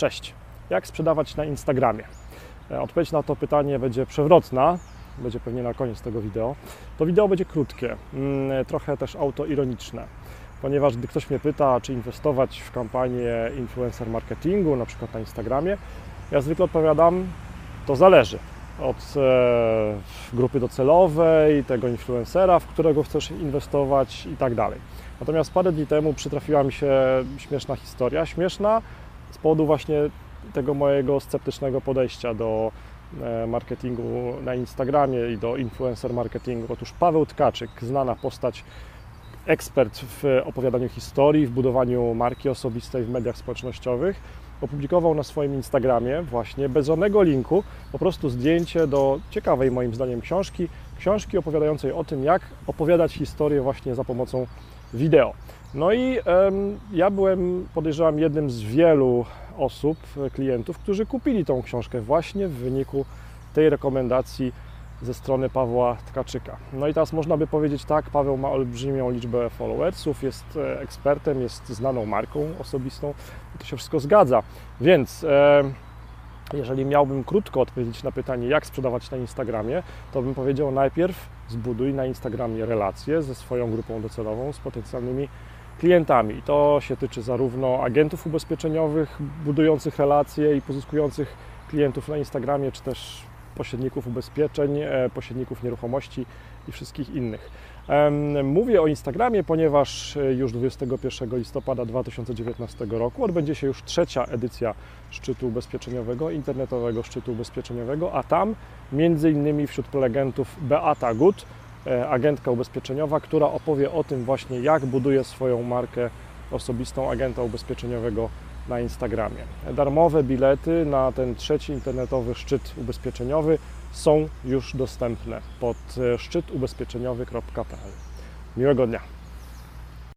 Cześć. Jak sprzedawać na Instagramie? E, Odpowiedź na to pytanie będzie przewrotna, będzie pewnie na koniec tego wideo. To wideo będzie krótkie, mm, trochę też autoironiczne, ponieważ gdy ktoś mnie pyta, czy inwestować w kampanię influencer marketingu, na przykład na Instagramie, ja zwykle odpowiadam, to zależy od e, grupy docelowej, tego influencera, w którego chcesz inwestować i tak dalej. Natomiast parę dni temu przytrafiła mi się śmieszna historia. Śmieszna z powodu właśnie tego mojego sceptycznego podejścia do e, marketingu na Instagramie i do influencer marketingu. Otóż Paweł Tkaczyk, znana postać, ekspert w opowiadaniu historii, w budowaniu marki osobistej w mediach społecznościowych, opublikował na swoim Instagramie właśnie bez żadnego linku po prostu zdjęcie do ciekawej moim zdaniem książki, książki opowiadającej o tym, jak opowiadać historię właśnie za pomocą wideo. No i em, ja byłem, podejrzewam, jednym z wielu osób, e, klientów, którzy kupili tą książkę właśnie w wyniku tej rekomendacji ze strony Pawła Tkaczyka. No i teraz można by powiedzieć tak, Paweł ma olbrzymią liczbę followersów, jest e, ekspertem, jest znaną marką osobistą, to się wszystko zgadza. Więc jeżeli miałbym krótko odpowiedzieć na pytanie, jak sprzedawać na Instagramie, to bym powiedział najpierw zbuduj na Instagramie relacje ze swoją grupą docelową, z potencjalnymi klientami. I to się tyczy zarówno agentów ubezpieczeniowych budujących relacje i pozyskujących klientów na Instagramie, czy też pośredników ubezpieczeń, e, pośredników nieruchomości i wszystkich innych. Mówię o Instagramie, ponieważ e, już 21 listopada 2019 roku odbędzie się już trzecia edycja szczytu ubezpieczeniowego, internetowego szczytu ubezpieczeniowego, a tam między innymi wśród prelegentów Beata Gut, e, agentka ubezpieczeniowa, która opowie o tym właśnie, jak buduje swoją markę osobistą agenta ubezpieczeniowego na Instagramie. Darmowe bilety na ten trzeci internetowy szczyt ubezpieczeniowy są już dostępne pod e, szczytubezpieczeniowy.pl. Miłego dnia.